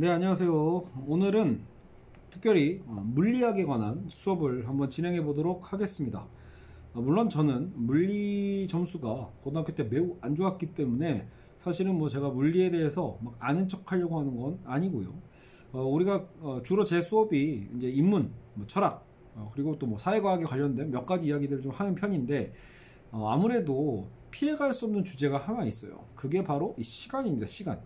네, 안녕하세요. 오늘은 특별히 어, 물리학에 관한 수업을 한번 진행해 보도록 하겠습니다. 어, 물론 저는 물리 점수가 고등학교 때 매우 안 좋았기 때문에 사실은 뭐 제가 물리에 대해서 막 아는 척 하려고 하는 건 아니고요. 어, 우리가 어, 주로 제 수업이 이제 인문, 뭐 철학, 어, 그리고 또 뭐 사회과학에 관련된 몇 가지 이야기들을 좀 하는 편인데 어, 아무래도 피해갈 수 없는 주제가 하나 있어요. 그게 바로 이 시간입니다. 시간.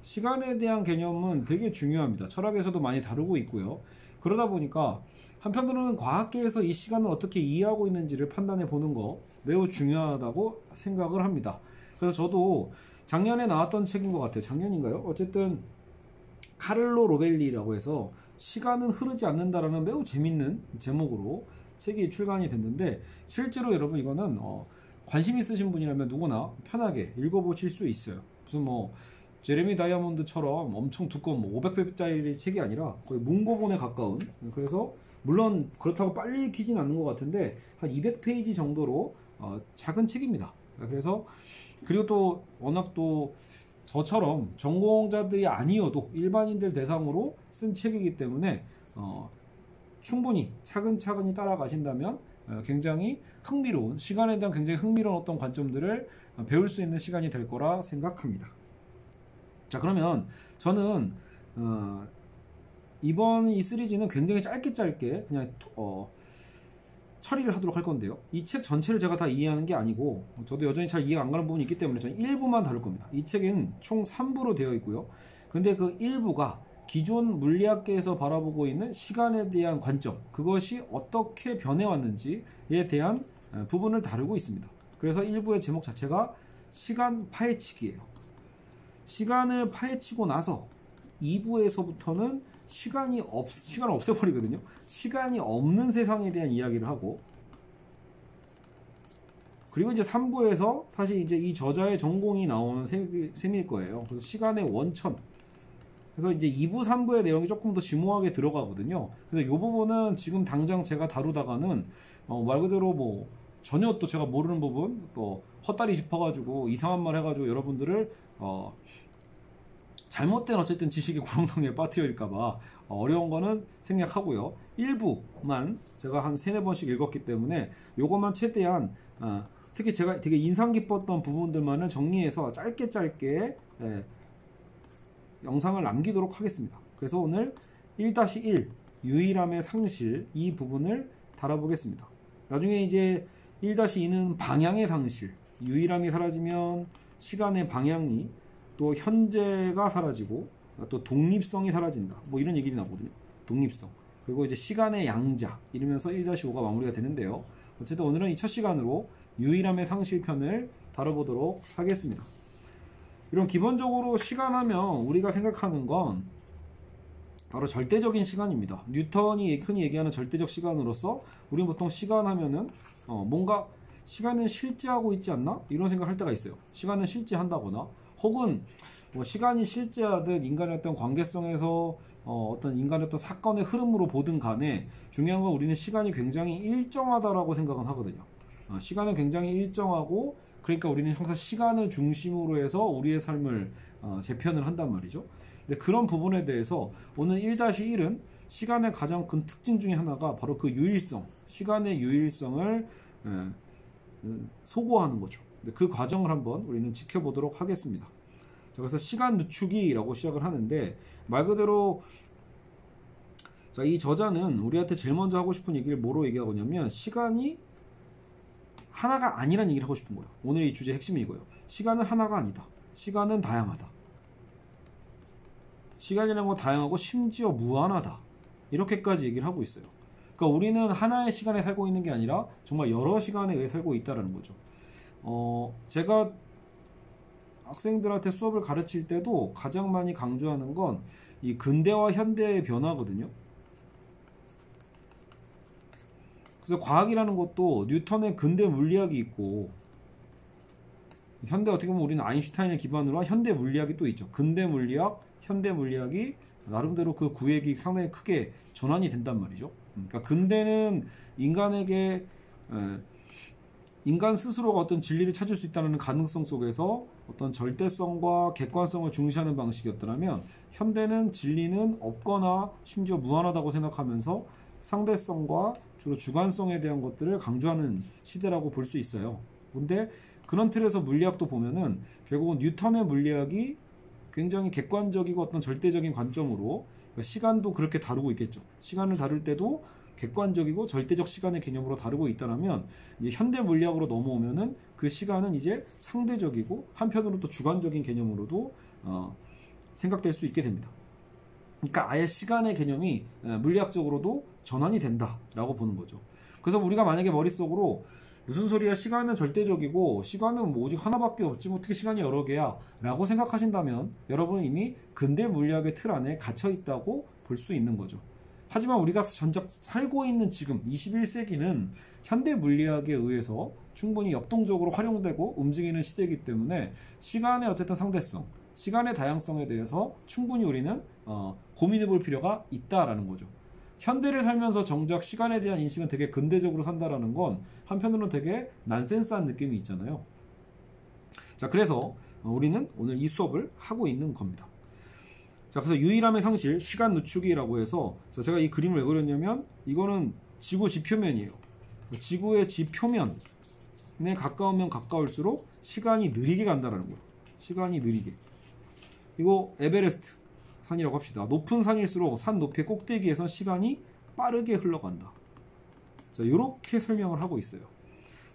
시간에 대한 개념은 되게 중요합니다. 철학에서도 많이 다루고 있고요. 그러다 보니까 한편으로는 과학계에서 이 시간을 어떻게 이해하고 있는지를 판단해 보는 거 매우 중요하다고 생각을 합니다. 그래서 저도 작년에 나왔던 책인 것 같아요. 작년인가요? 어쨌든 카를로 로벨리라고 해서 시간은 흐르지 않는다라는 매우 재밌는 제목으로 책이 출간이 됐는데 실제로 여러분 이거는 어, 관심 있으신 분이라면 누구나 편하게 읽어보실 수 있어요. 무슨 뭐 제레미 다이아몬드처럼 엄청 두꺼운 뭐 500페이지짜리 책이 아니라 거의 문고본에 가까운 그래서 물론 그렇다고 빨리 읽히진 않는 것 같은데 한 200페이지 정도로 어, 작은 책입니다. 그래서 그리고 또 워낙 또 저처럼 전공자들이 아니어도 일반인들 대상으로 쓴 책이기 때문에 어, 충분히 차근차근히 따라가신다면 어, 굉장히 흥미로운 시간에 대한 굉장히 흥미로운 어떤 관점들을 어, 배울 수 있는 시간이 될 거라 생각합니다. 자 그러면 저는 어, 이번 이 시리즈는 굉장히 짧게 짧게 그냥 어, 처리를 하도록 할 건데요. 이 책 전체를 제가 다 이해하는 게 아니고 저도 여전히 잘 이해가 안 가는 부분이 있기 때문에 저는 일부만 다룰 겁니다. 이 책은 총 3부로 되어 있고요. 근데 그 일부가 기존 물리학계에서 바라보고 있는 시간에 대한 관점, 그것이 어떻게 변해왔는지에 대한 어, 부분을 다루고 있습니다. 그래서 일부의 제목 자체가 시간 파헤치기예요. 시간을 파헤치고 나서 2부에서부터는 시간이 없, 시간을 없애버리거든요. 시간이 없는 세상에 대한 이야기를 하고, 그리고 이제 3부에서 사실 이제 이 저자의 전공이 나오는 셈일 거예요. 그래서 시간의 원천. 그래서 이제 2부, 3부의 내용이 조금 더 심오하게 들어가거든요. 그래서 이 부분은 지금 당장 제가 다루다가는 어, 말 그대로 뭐 전혀 또 제가 모르는 부분 또 헛다리 짚어가지고 이상한 말 해가지고 여러분들을 어, 잘못된 어쨌든 지식의 구렁텅이에 빠뜨릴까봐 어려운 거는 생략하고요. 일부만 제가 한 세네 번씩 읽었기 때문에 요것만 최대한 어, 특히 제가 되게 인상 깊었던 부분들만을 정리해서 짧게 짧게 예, 영상을 남기도록 하겠습니다. 그래서 오늘 1-1 유일함의 상실 이 부분을 다뤄보겠습니다. 나중에 이제 1-2는 방향의 상실 유일함이 사라지면 시간의 방향이 또 현재가 사라지고 또 독립성이 사라진다. 뭐 이런 얘기들이 나오거든요. 독립성. 그리고 이제 시간의 양자 이러면서 1-5가 마무리가 되는데요. 어쨌든 오늘은 이 첫 시간으로 유일함의 상실편을 다뤄보도록 하겠습니다. 이런 기본적으로 시간 하면 우리가 생각하는 건 바로 절대적인 시간입니다. 뉴턴이 흔히 얘기하는 절대적 시간으로서 우리는 보통 시간 하면은 어 뭔가 시간은 실제하고 있지 않나? 이런 생각할 때가 있어요. 시간은 실제한다거나 혹은 뭐 시간이 실제하든 인간의 어떤 관계성에서 어, 어떤 인간의 어떤 사건의 흐름으로 보든 간에 중요한 건 우리는 시간이 굉장히 일정하다라고 생각은 하거든요. 어, 시간은 굉장히 일정하고 그러니까 우리는 항상 시간을 중심으로 해서 우리의 삶을 어, 재편을 한단 말이죠. 근데 그런 부분에 대해서 오늘 1-1은 시간의 가장 큰 특징 중에 하나가 바로 그 유일성, 시간의 유일성을 에, 음, 소고하는 거죠. 그 과정을 한번 우리는 지켜보도록 하겠습니다. 자, 그래서 시간 늦추기라고 시작을 하는데 말 그대로 자, 이 저자는 우리한테 제일 먼저 하고 싶은 얘기를 뭐로 얘기하고 냐면 시간이 하나가 아니란 얘기를 하고 싶은 거예요. 오늘 이 주제 핵심이 이거예요. 시간은 하나가 아니다. 시간은 다양하다. 시간이라는 건 다양하고 심지어 무한하다. 이렇게까지 얘기를 하고 있어요. 그러니까 우리는 하나의 시간에 살고 있는 게 아니라 정말 여러 시간에 살고 있다라는 거죠. 어, 제가 학생들한테 수업을 가르칠 때도 가장 많이 강조하는 건 이 근대와 현대의 변화거든요. 그래서 과학이라는 것도 뉴턴의 근대 물리학이 있고 현대 어떻게 보면 우리는 아인슈타인을 기반으로 한 현대 물리학이 또 있죠. 근대 물리학, 현대 물리학이 나름대로 그 구획이 상당히 크게 전환이 된단 말이죠. 그러니까 근대는 인간에게 인간 스스로가 어떤 진리를 찾을 수 있다는 가능성 속에서 어떤 절대성과 객관성을 중시하는 방식이었더라면 현대는 진리는 없거나 심지어 무한하다고 생각하면서 상대성과 주로 주관성에 대한 것들을 강조하는 시대라고 볼 수 있어요. 근데 그런 틀에서 물리학도 보면은 결국은 뉴턴의 물리학이 굉장히 객관적이고 어떤 절대적인 관점으로 그러니까 시간도 그렇게 다루고 있겠죠. 시간을 다룰 때도 객관적이고 절대적 시간의 개념으로 다루고 있다면 이제 현대 물리학으로 넘어오면은 그 시간은 이제 상대적이고 한편으로 또 주관적인 개념으로도 어, 생각될 수 있게 됩니다. 그러니까 아예 시간의 개념이 물리학적으로도 전환이 된다라고 보는 거죠. 그래서 우리가 만약에 머릿속으로 무슨 소리야 시간은 절대적이고 시간은 뭐 오직 하나밖에 없지 뭐 어떻게 시간이 여러 개야 라고 생각하신다면 여러분은 이미 근대 물리학의 틀 안에 갇혀 있다고 볼 수 있는 거죠. 하지만 우리가 전작 살고 있는 지금 21세기는 현대 물리학에 의해서 충분히 역동적으로 활용되고 움직이는 시대이기 때문에 시간의 어쨌든 상대성, 시간의 다양성에 대해서 충분히 우리는 어, 고민해 볼 필요가 있다라는 거죠. 현대를 살면서 정작 시간에 대한 인식은 되게 근대적으로 산다라는 건 한편으로는 되게 난센스한 느낌이 있잖아요. 자, 그래서 우리는 오늘 이 수업을 하고 있는 겁니다. 자, 그래서 유일함의 상실, 시간 늦추기라고 해서 자, 제가 이 그림을 왜 그렸냐면 이거는 지구 지표면이에요. 지구의 지표면에 가까우면 가까울수록 시간이 느리게 간다라는 거예요. 시간이 느리게. 이거 에베레스트 산이라고 합시다. 높은 산일수록 산 높이의 꼭대기에서 시간이 빠르게 흘러간다. 자, 이렇게 설명을 하고 있어요.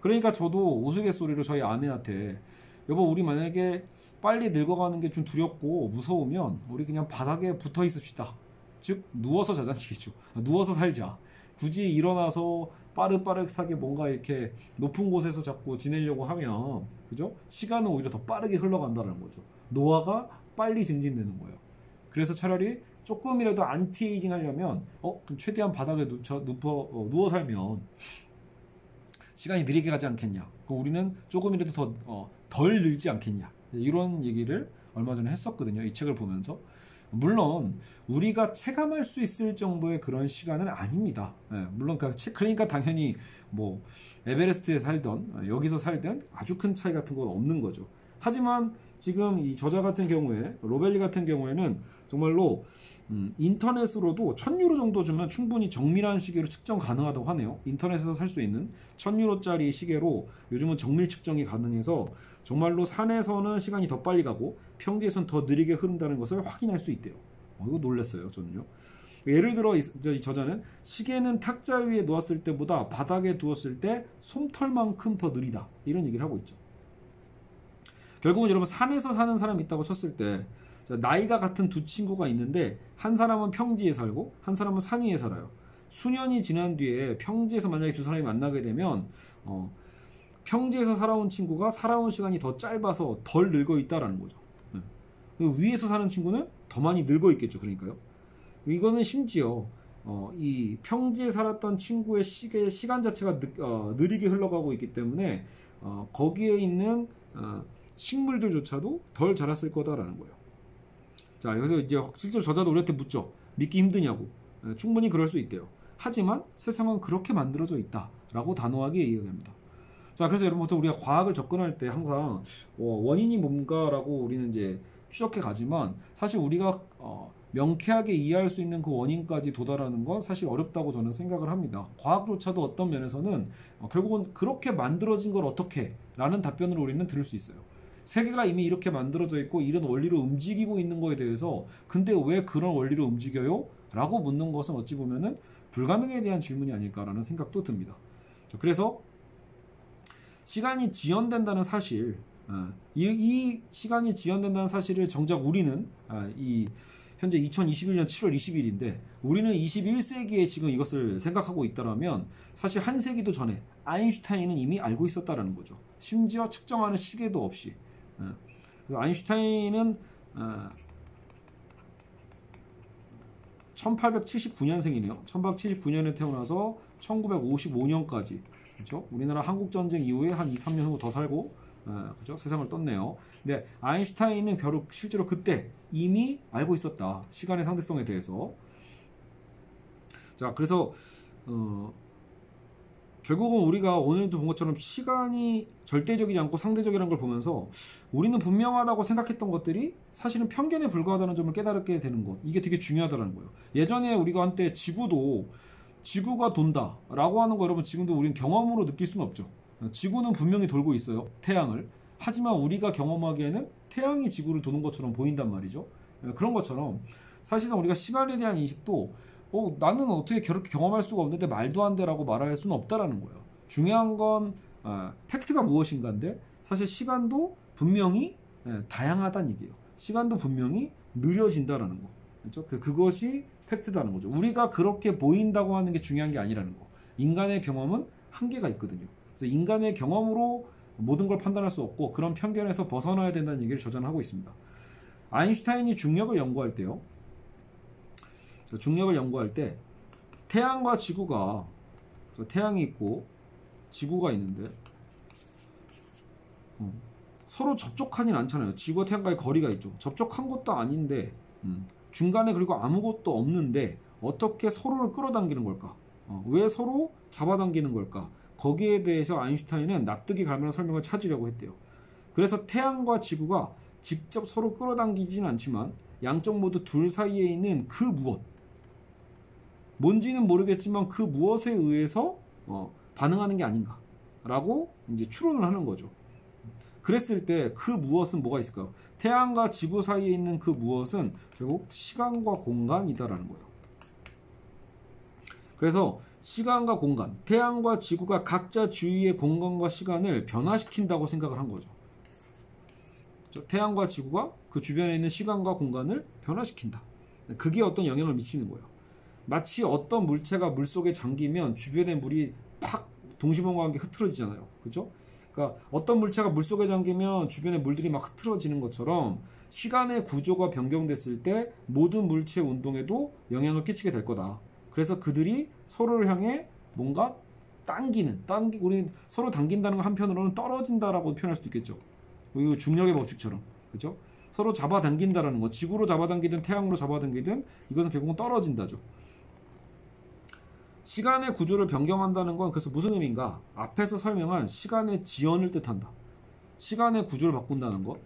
그러니까 저도 우스갯소리로 저희 아내한테 여보 우리 만약에 빨리 늙어가는 게 좀 두렵고 무서우면 우리 그냥 바닥에 붙어 있읍시다. 즉 누워서 자자치겠죠. 누워서 살자. 굳이 일어나서 빠릿빠릿하게 뭔가 이렇게 높은 곳에서 자꾸 지내려고 하면 그죠? 시간은 오히려 더 빠르게 흘러간다는 거죠. 노화가 빨리 증진되는 거예요. 그래서 차라리 조금이라도 안티에이징 하려면 어 최대한 바닥에 누워, 누워, 어, 누워 살면 시간이 느리게 가지 않겠냐. 우리는 조금이라도 더 어, 덜 늙지 않겠냐? 이런 얘기를 얼마 전에 했었거든요 이 책을 보면서. 물론 우리가 체감할 수 있을 정도의 그런 시간은 아닙니다. 네, 물론 그 그러니까 당연히 뭐 에베레스트에 살던 여기서 살던 아주 큰 차이 같은 건 없는 거죠. 하지만 지금 이 저자 같은 경우에 로벨리 같은 경우에는 정말로 음, 인터넷으로도 1000유로 정도 주면 충분히 정밀한 시계로 측정 가능하다고 하네요. 인터넷에서 살 수 있는 1000유로짜리 시계로 요즘은 정밀 측정이 가능해서 정말로 산에서는 시간이 더 빨리 가고 평지에서는 더 느리게 흐른다는 것을 확인할 수 있대요. 어, 이거 놀랐어요, 저는요. 예를 들어 이, 저자는 시계는 탁자 위에 놓았을 때보다 바닥에 두었을 때 솜털만큼 더 느리다. 이런 얘기를 하고 있죠. 결국은 여러분 산에서 사는 사람이 있다고 쳤을 때 나이가 같은 두 친구가 있는데 한 사람은 평지에 살고 한 사람은 산 위에 살아요. 수년이 지난 뒤에 평지에서 만약에 두 사람이 만나게 되면 어, 평지에서 살아온 친구가 살아온 시간이 더 짧아서 덜 늙어 있다라는 거죠. 네. 위에서 사는 친구는 더 많이 늙어 있겠죠. 그러니까요. 이거는 심지어 어, 이 평지에 살았던 친구의 시계 시간 자체가 느, 어, 느리게 흘러가고 있기 때문에 어, 거기에 있는 어, 식물들조차도 덜 자랐을 거다라는 거예요. 자, 여기서 이제 실제로 저자도 우리한테 묻죠. 믿기 힘드냐고. 예, 충분히 그럴 수 있대요. 하지만 세상은 그렇게 만들어져 있다라고 단호하게 이야기합니다. 자, 그래서 여러분 보통 우리가 과학을 접근할 때 항상 어, 원인이 뭔가라고 우리는 이제 추적해 가지만 사실 우리가 어, 명쾌하게 이해할 수 있는 그 원인까지 도달하는 건 사실 어렵다고 저는 생각을 합니다. 과학조차도 어떤 면에서는 어, 결국은 그렇게 만들어진 걸 어떻게 라는 답변을 우리는 들을 수 있어요. 세계가 이미 이렇게 만들어져 있고 이런 원리로 움직이고 있는 거에 대해서 근데 왜 그런 원리로 움직여요? 라고 묻는 것은 어찌 보면은 불가능에 대한 질문이 아닐까라는 생각도 듭니다. 그래서 시간이 지연된다는 사실, 어, 이, 이 시간이 지연된다는 사실을 정작 우리는 아, 이 현재 2021년 7월 20일인데 우리는 21세기에 지금 이것을 생각하고 있다면 사실 한 세기도 전에 아인슈타인은 이미 알고 있었다라는 거죠. 심지어 측정하는 시계도 없이 예. 그래서 아인슈타인은 1879년생이네요. 어, 1879년에 태어나서 1955년까지 그렇죠? 우리나라 한국 전쟁 이후에 한 2, 3년 후더 살고 어, 그죠? 세상을 떴네요. 근데 아인슈타인은 결국 실제로 그때 이미 알고 있었다. 시간의 상대성에 대해서. 자, 그래서 어, 결국은 우리가 오늘도 본 것처럼 시간이 절대적이지 않고 상대적이라는 걸 보면서 우리는 분명하다고 생각했던 것들이 사실은 편견에 불과하다는 점을 깨달게 되는 것. 이게 되게 중요하다는 거예요. 예전에 우리가 한때 지구도 지구가 돈다 라고 하는 거 여러분 지금도 우리는 경험으로 느낄 수는 없죠. 지구는 분명히 돌고 있어요. 태양을. 하지만 우리가 경험하기에는 태양이 지구를 도는 것처럼 보인단 말이죠. 그런 것처럼 사실상 우리가 시간에 대한 인식도 어, 나는 어떻게 그렇게 경험할 수가 없는데 말도 안 돼라고 말할 수는 없다라는 거예요. 중요한 건 아, 팩트가 무엇인가인데 사실 시간도 분명히 예, 다양하다는 얘기예요. 시간도 분명히 느려진다라는 거. 그렇죠? 그, 그것이 팩트다는 거죠. 우리가 그렇게 보인다고 하는 게 중요한 게 아니라는 거. 인간의 경험은 한계가 있거든요. 그래서 인간의 경험으로 모든 걸 판단할 수 없고 그런 편견에서 벗어나야 된다는 얘기를 저자는 하고 있습니다. 아인슈타인이 중력을 연구할 때요. 중력을 연구할 때 태양과 지구가 태양이 있고 지구가 있는데 음, 서로 접촉하진 않잖아요. 지구와 태양과의 거리가 있죠. 접촉한 것도 아닌데 음, 중간에 그리고 아무것도 없는데 어떻게 서로를 끌어당기는 걸까? 어, 왜 서로 잡아당기는 걸까? 거기에 대해서 아인슈타인은 납득이 갈 만한 설명을 찾으려고 했대요. 그래서 태양과 지구가 직접 서로 끌어당기지는 않지만 양쪽 모두 둘 사이에 있는 그 무엇 뭔지는 모르겠지만 그 무엇에 의해서 어, 반응하는 게 아닌가라고 이제 추론을 하는 거죠. 그랬을 때 그 무엇은 뭐가 있을까요? 태양과 지구 사이에 있는 그 무엇은 결국 시간과 공간이다라는 거예요. 그래서 시간과 공간, 태양과 지구가 각자 주위의 공간과 시간을 변화시킨다고 생각을 한 거죠. 태양과 지구가 그 주변에 있는 시간과 공간을 변화시킨다. 그게 어떤 영향을 미치는 거예요. 마치 어떤 물체가 물 속에 잠기면 주변의 물이 팍 동시범과 함께 흐트러지잖아요. 그죠? 그러니까 어떤 물체가 물 속에 잠기면 주변의 물들이 막 흐트러지는 것처럼 시간의 구조가 변경됐을 때 모든 물체 운동에도 영향을 끼치게 될 거다. 그래서 그들이 서로를 향해 뭔가 당기는, 당기, 우리 서로 당긴다는 거 한편으로는 떨어진다라고 표현할 수도 있겠죠. 그리고 중력의 법칙처럼. 그죠? 서로 잡아당긴다라는 거. 지구로 잡아당기든 태양으로 잡아당기든 이것은 결국은 떨어진다죠. 시간의 구조를 변경한다는 건 그래서 무슨 의미인가? 앞에서 설명한 시간의 지연을 뜻한다. 시간의 구조를 바꾼다는 것.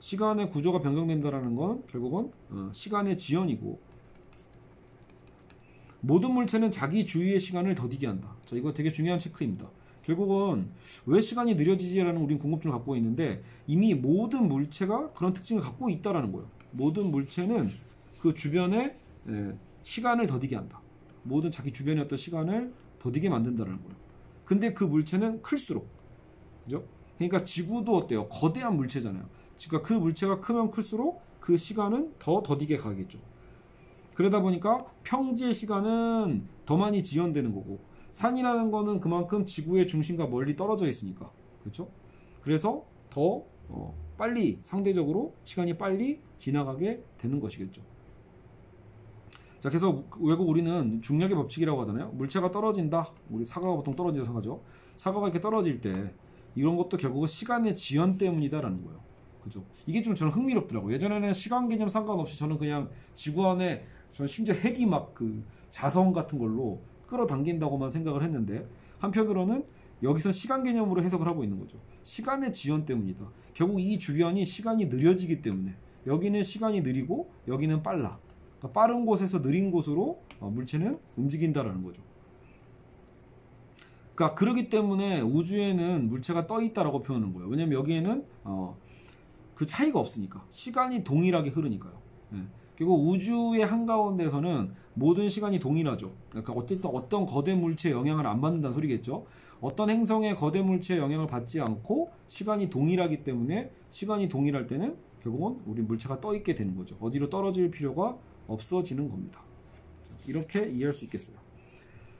시간의 구조가 변경된다는 건 결국은 어, 시간의 지연이고 모든 물체는 자기 주위의 시간을 더디게 한다. 자, 이거 되게 중요한 체크입니다. 결국은 왜 시간이 느려지지라는 우린 궁금증을 갖고 있는데 이미 모든 물체가 그런 특징을 갖고 있다라는 거예요. 모든 물체는 그 주변에 시간을 더디게 한다. 모든 자기 주변의 어떤 시간을 더디게 만든다는 거예요. 근데 그 물체는 클수록 그죠? 그러니까 지구도 어때요? 거대한 물체잖아요. 그러니까 그 물체가 크면 클수록 그 시간은 더 더디게 가겠죠. 그러다 보니까 평지의 시간은 더 많이 지연되는 거고 산이라는 거는 그만큼 지구의 중심과 멀리 떨어져 있으니까 그렇죠? 그래서 더 어, 빨리 상대적으로 시간이 빨리 지나가게 되는 것이겠죠. 자, 그래서 외국 우리는 중력의 법칙이라고 하잖아요. 물체가 떨어진다. 우리 사과가 보통 떨어지서 하죠. 사과가 이렇게 떨어질 때 이런 것도 결국은 시간의 지연 때문이다라는 거예요. 그죠? 이게 좀 저는 흥미롭더라고요. 예전에는 시간 개념 상관없이 저는 그냥 지구 안에 저는 심지어 핵이 막 그 자성 같은 걸로 끌어당긴다고만 생각을 했는데 한편으로는 여기서 시간 개념으로 해석을 하고 있는 거죠. 시간의 지연 때문이다. 결국 이 주변이 시간이 느려지기 때문에 여기는 시간이 느리고 여기는 빨라. 그러니까 빠른 곳에서 느린 곳으로 어, 물체는 움직인다라는 거죠. 그러니까 그러기 때문에 우주에는 물체가 떠 있다라고 표현하는 거예요. 왜냐면 여기에는 어, 그 차이가 없으니까 시간이 동일하게 흐르니까요. 예. 그리고 우주의 한가운데서는 모든 시간이 동일하죠. 그러니까 어쨌든 어떤 거대 물체의 영향을 안 받는다는 소리겠죠. 어떤 행성의 거대 물체의 영향을 받지 않고 시간이 동일하기 때문에 시간이 동일할 때는 결국은 우리 물체가 떠 있게 되는 거죠. 어디로 떨어질 필요가 없어지는 겁니다. 이렇게 이해할 수 있겠어요.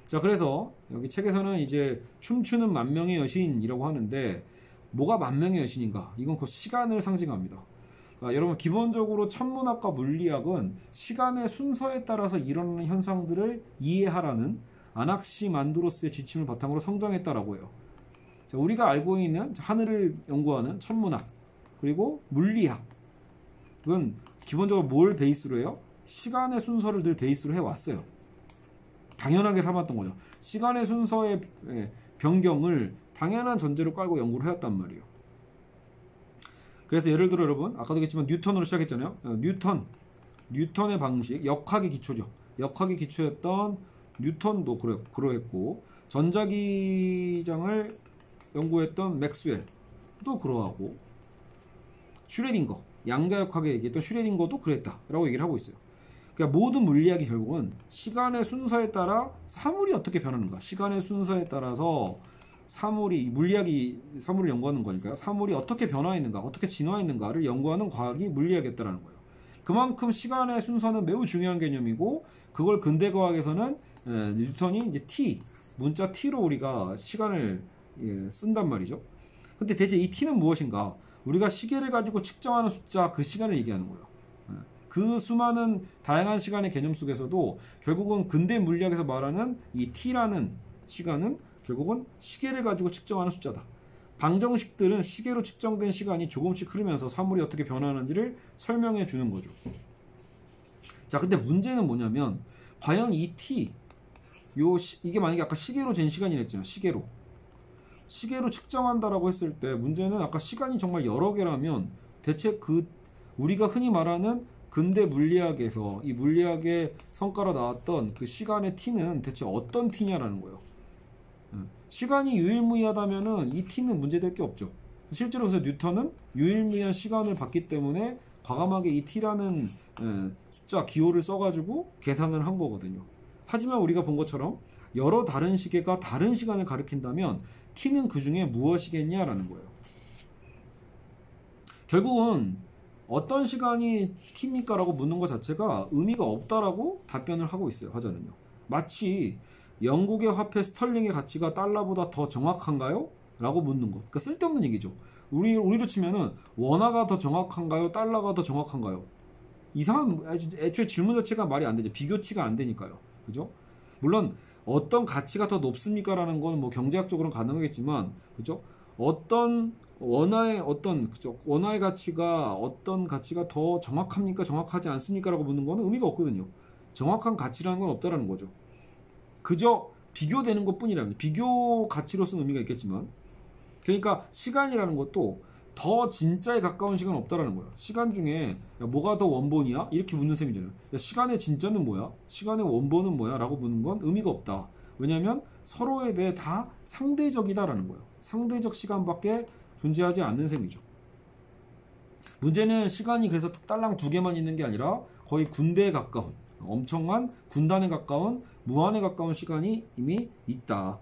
자, 그래서 여기 책에서는 이제 춤추는 만 명의 여신이라고 하는데 뭐가 만 명의 여신인가? 이건 그 시간을 상징합니다. 그러니까 여러분 기본적으로 천문학과 물리학은 시간의 순서에 따라서 일어나는 현상들을 이해하라는 아낙시 만드로스의 지침을 바탕으로 성장했다라고 해요. 자, 우리가 알고 있는 하늘을 연구하는 천문학 그리고 물리학은 기본적으로 뭘 베이스로 해요? 시간의 순서를 늘 베이스로 해왔어요. 당연하게 삼았던 거죠. 시간의 순서의 예, 변경을 당연한 전제로 깔고 연구를 해왔단 말이에요. 그래서 예를 들어 여러분 아까도 얘기했지만 뉴턴으로 시작했잖아요. 어, 뉴턴 뉴턴의 방식 역학의 기초죠. 역학의 기초였던 뉴턴도 그러, 그러했고 전자기장을 연구했던 맥스웰도 그러하고 슈레딩거 양자역학에 얘기했던 슈레딩거도 그랬다라고 얘기를 하고 있어요. 그러니까 모든 물리학이 결국은 시간의 순서에 따라 사물이 어떻게 변하는가 시간의 순서에 따라서 사물이 물리학이 사물을 연구하는 거니까요. 사물이 어떻게 변화했는가, 어떻게 진화했는가를 연구하는 과학이 물리학이었다라는 거예요. 그만큼 시간의 순서는 매우 중요한 개념이고 그걸 근대 과학에서는 예, 뉴턴이 이제 t 문자 t로 우리가 시간을 예, 쓴단 말이죠. 근데 대체 이 t는 무엇인가? 우리가 시계를 가지고 측정하는 숫자 그 시간을 얘기하는 거예요. 예. 그 수많은 다양한 시간의 개념 속에서도 결국은 근대 물리학에서 말하는 이 t라는 시간은 결국은 시계를 가지고 측정하는 숫자다. 방정식들은 시계로 측정된 시간이 조금씩 흐르면서 사물이 어떻게 변하는지를 설명해 주는 거죠. 자, 근데 문제는 뭐냐면 과연 이 t 요 시, 이게 만약에 아까 시계로 잰 시간이랬잖아요. 시계로. 시계로 측정한다라고 했을 때 문제는 아까 시간이 정말 여러 개라면 대체 그 우리가 흔히 말하는 근대 물리학에서 이 물리학의 성과로 나왔던 그 시간의 t는 대체 어떤 t냐라는 거예요. 예. 시간이 유일무이하다면은 이 t는 문제될 게 없죠. 실제로 그래서 뉴턴은 유일무이한 시간을 봤기 때문에 과감하게 이 t라는 예, 숫자 기호를 써가지고 계산을 한 거거든요. 하지만 우리가 본 것처럼 여러 다른 시계가 다른 시간을 가리킨다면 t는 그 중에 무엇이겠냐라는 거예요. 결국은 어떤 시간이 t입니까 라고 묻는 것 자체가 의미가 없다라고 답변을 하고 있어요. 화자는요. 마치 영국의 화폐 스털링의 가치가 달러보다 더 정확한가요? 라고 묻는 것. 그러니까 쓸데없는 얘기죠. 우리 우리로 치면은 원화가 더 정확한가요? 달러가 더 정확한가요? 이상한 애초에 질문 자체가 말이 안 되죠. 비교치가 안 되니까요. 그죠? 물론 어떤 가치가 더 높습니까 라는 건 뭐 경제학적으로는 가능하겠지만 그죠? 어떤 원화의 어떤 그죠? 원화의 가치가 어떤 가치가 더 정확합니까? 정확하지 않습니까라고 묻는 거는 의미가 없거든요. 정확한 가치라는 건 없다라는 거죠. 그저 비교되는 것 뿐이랍니다. 비교 가치로서는 의미가 있겠지만 그러니까 시간이라는 것도 더 진짜에 가까운 시간은 없다라는 거예요. 시간 중에 야, 뭐가 더 원본이야? 이렇게 묻는 셈이잖아요. 야, 시간의 진짜는 뭐야? 시간의 원본은 뭐야? 라고 묻는 건 의미가 없다. 왜냐하면 서로에 대해 다 상대적이다라는 거예요. 상대적 시간밖에 존재하지 않는 셈이죠. 문제는 시간이 그래서 딸랑 두 개만 있는 게 아니라 거의 군대에 가까운 엄청난 군단에 가까운 무한에 가까운 시간이 이미 있다.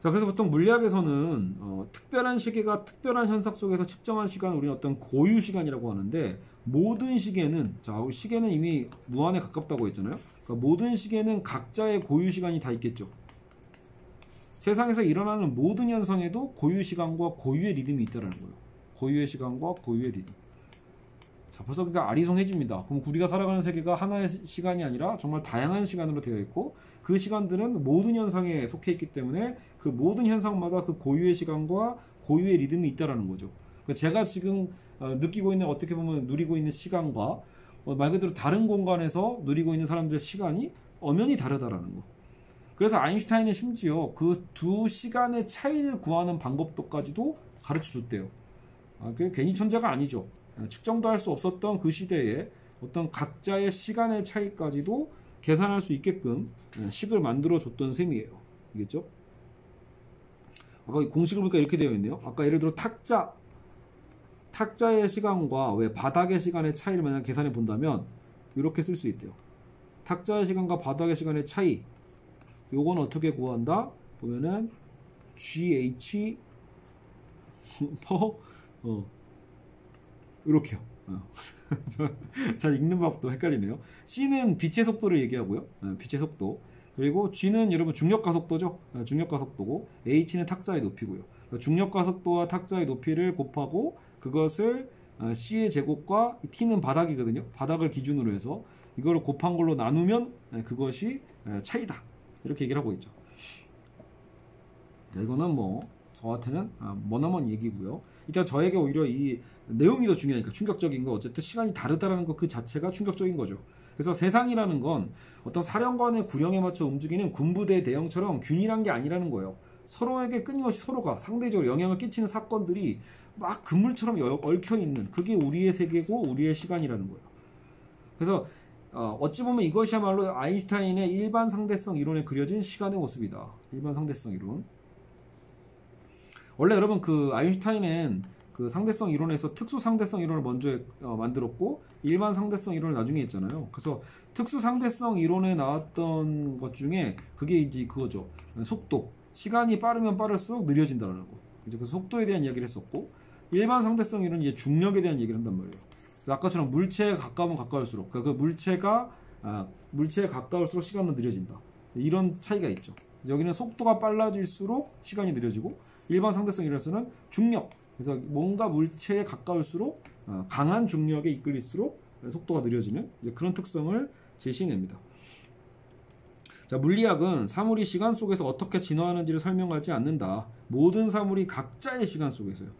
자, 그래서 보통 물리학에서는 어, 특별한 시계가 특별한 현상 속에서 측정한 시간을 우리는 어떤 고유 시간이라고 하는데 모든 시계는 자, 시계는 이미 무한에 가깝다고 했잖아요. 그러니까 모든 시계는 각자의 고유 시간이 다 있겠죠. 세상에서 일어나는 모든 현상에도 고유 시간과 고유의 리듬이 있다는 거예요. 고유의 시간과 고유의 리듬. 자, 벌써 그러니까 아리송해집니다. 그럼 우리가 살아가는 세계가 하나의 시간이 아니라 정말 다양한 시간으로 되어 있고 그 시간들은 모든 현상에 속해 있기 때문에 그 모든 현상마다 그 고유의 시간과 고유의 리듬이 있다라는 거죠. 그러니까 제가 지금 어, 느끼고 있는 어떻게 보면 누리고 있는 시간과 어, 말 그대로 다른 공간에서 누리고 있는 사람들의 시간이 엄연히 다르다라는 거. 그래서 아인슈타인은 심지어 그 두 시간의 차이를 구하는 방법도까지도 가르쳐 줬대요. 아, 그 괜히 천재가 아니죠. 아, 측정도 할 수 없었던 그 시대에 어떤 각자의 시간의 차이까지도 계산할 수 있게끔 예, 식을 만들어 줬던 셈이에요. 알겠죠? 아까 공식을 보니까 이렇게 되어 있네요. 아까 예를 들어 탁자 탁자의 시간과 왜 바닥의 시간의 차이를 만약 계산해 본다면 이렇게 쓸 수 있대요. 탁자의 시간과 바닥의 시간의 차이 요건 어떻게 구한다? 보면은 GH 퍼 어, 이렇게요. 어. 잘 읽는 법도 헷갈리네요. C는 빛의 속도를 얘기하고요. 어, 빛의 속도. 그리고 G는 여러분 중력 가속도죠. 어, 중력 가속도고 H는 탁자의 높이고요. 그러니까 중력 가속도와 탁자의 높이를 곱하고 그것을 C의 제곱과 T는 바닥이거든요. 바닥을 기준으로 해서 이걸 곱한 걸로 나누면 그것이 차이다. 이렇게 얘기를 하고 있죠. 이거는 뭐 저한테는 머나먼 얘기고요. 일단 저에게 오히려 이 내용이 더 중요하니까 충격적인 거 어쨌든 시간이 다르다라는 거그 자체가 충격적인 거죠. 그래서 세상이라는 건 어떤 사령관의 구령에 맞춰 움직이는 군부대 대형처럼 균일한 게 아니라는 거예요. 서로에게 끊임없이 서로가 상대적으로 영향을 끼치는 사건들이 막 그물처럼 얽혀 있는 그게 우리의 세계고 우리의 시간이라는 거예요. 그래서 어, 어찌 보면 이것이야말로 아인슈타인의 일반 상대성 이론에 그려진 시간의 모습이다. 일반 상대성 이론. 원래 여러분 그 아인슈타인은 그 상대성 이론에서 특수 상대성 이론을 먼저 어, 만들었고 일반 상대성 이론을 나중에 했잖아요. 그래서 특수 상대성 이론에 나왔던 것 중에 그게 이제 그거죠. 속도. 시간이 빠르면 빠를수록 느려진다는 거. 이제 그 속도에 대한 이야기를 했었고 일반 상대성 이론은 이제 중력에 대한 얘기를 한단 말이에요. 아까처럼 물체에 가까우면 가까울수록 그러니까 그 물체가 아, 물체에 가까울수록 시간은 느려진다. 이런 차이가 있죠. 여기는 속도가 빨라질수록 시간이 느려지고 일반 상대성 이론에서는 중력. 그래서 뭔가 물체에 가까울수록 어, 강한 중력에 이끌릴수록 속도가 느려지는 그런 특성을 제시해냅니다. 자, 물리학은 사물이 시간 속에서 어떻게 진화하는지를 설명하지 않는다. 모든 사물이 각자의 시간 속에서요.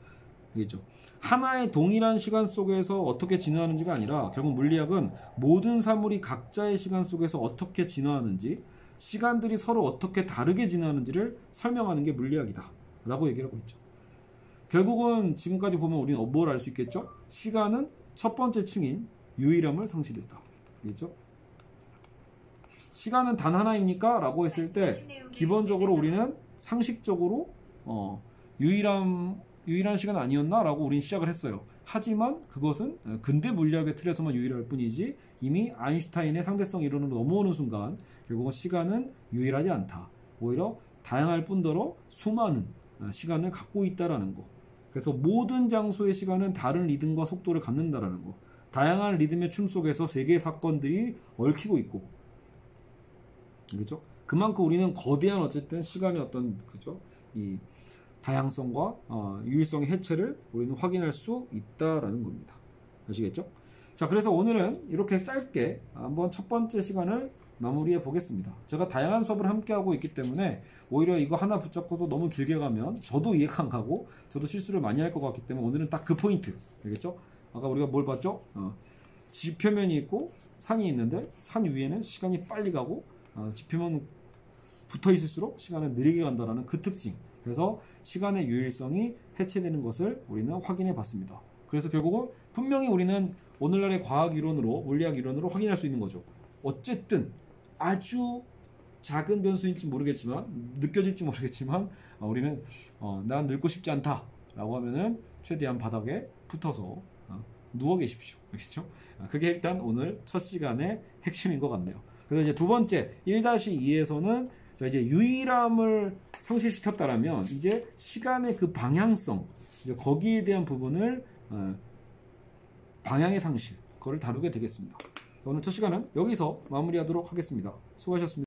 알겠죠? 하나의 동일한 시간 속에서 어떻게 진화하는지가 아니라 결국 물리학은 모든 사물이 각자의 시간 속에서 어떻게 진화하는지 시간들이 서로 어떻게 다르게 진화하는지를 설명하는 게 물리학이다. 라고 얘기를 하고 있죠. 결국은 지금까지 보면 우리는 뭘 알 수 있겠죠? 시간은 첫 번째 층인 유일함을 상실했다. 알겠죠? 시간은 단 하나입니까? 라고 했을 때 기본적으로 우리는 상식적으로 어, 유일함 유일한 시간 아니었나? 라고 우리는 시작을 했어요. 하지만 그것은 근대 물리학의 틀에서만 유일할 뿐이지 이미 아인슈타인의 상대성 이론으로 넘어오는 순간 결국은 시간은 유일하지 않다. 오히려 다양할 뿐더러 수많은 어, 시간을 갖고 있다라는 거. 그래서 모든 장소의 시간은 다른 리듬과 속도를 갖는다라는 거. 다양한 리듬의 춤 속에서 세계의 사건들이 얽히고 있고. 그죠? 그만큼 우리는 거대한 어쨌든 시간의 어떤 그죠? 이 다양성과 어, 유일성의 해체를 우리는 확인할 수 있다라는 겁니다. 아시겠죠? 자, 그래서 오늘은 이렇게 짧게 한번 첫 번째 시간을 마무리해 보겠습니다. 제가 다양한 수업을 함께 하고 있기 때문에 오히려 이거 하나 붙잡고도 너무 길게 가면 저도 이해가 안 가고 저도 실수를 많이 할 것 같기 때문에 오늘은 딱 그 포인트. 알겠죠? 아까 우리가 뭘 봤죠? 어, 지표면이 있고 산이 있는데 산 위에는 시간이 빨리 가고 어, 지표면 붙어 있을수록 시간은 느리게 간다라는 그 특징. 그래서 시간의 유일성이 해체되는 것을 우리는 확인해 봤습니다. 그래서 결국은 분명히 우리는 오늘날의 과학 이론으로 물리학 이론으로 확인할 수 있는 거죠. 어쨌든 아주 작은 변수인지 모르겠지만 느껴질지 모르겠지만 어, 우리는 어, 난 늙고 싶지 않다라고 하면은 최대한 바닥에 붙어서 어, 누워 계십시오. 그렇죠? 그게 일단 오늘 첫 시간의 핵심인 것 같네요. 그래서 이제 두 번째 1-2에서는 자 이제 유일함을 상실시켰다라면 이제 시간의 그 방향성 이제 거기에 대한 부분을 어, 방향의 상실 그걸 다루게 되겠습니다. 오늘 첫 시간은 여기서 마무리하도록 하겠습니다. 수고하셨습니다.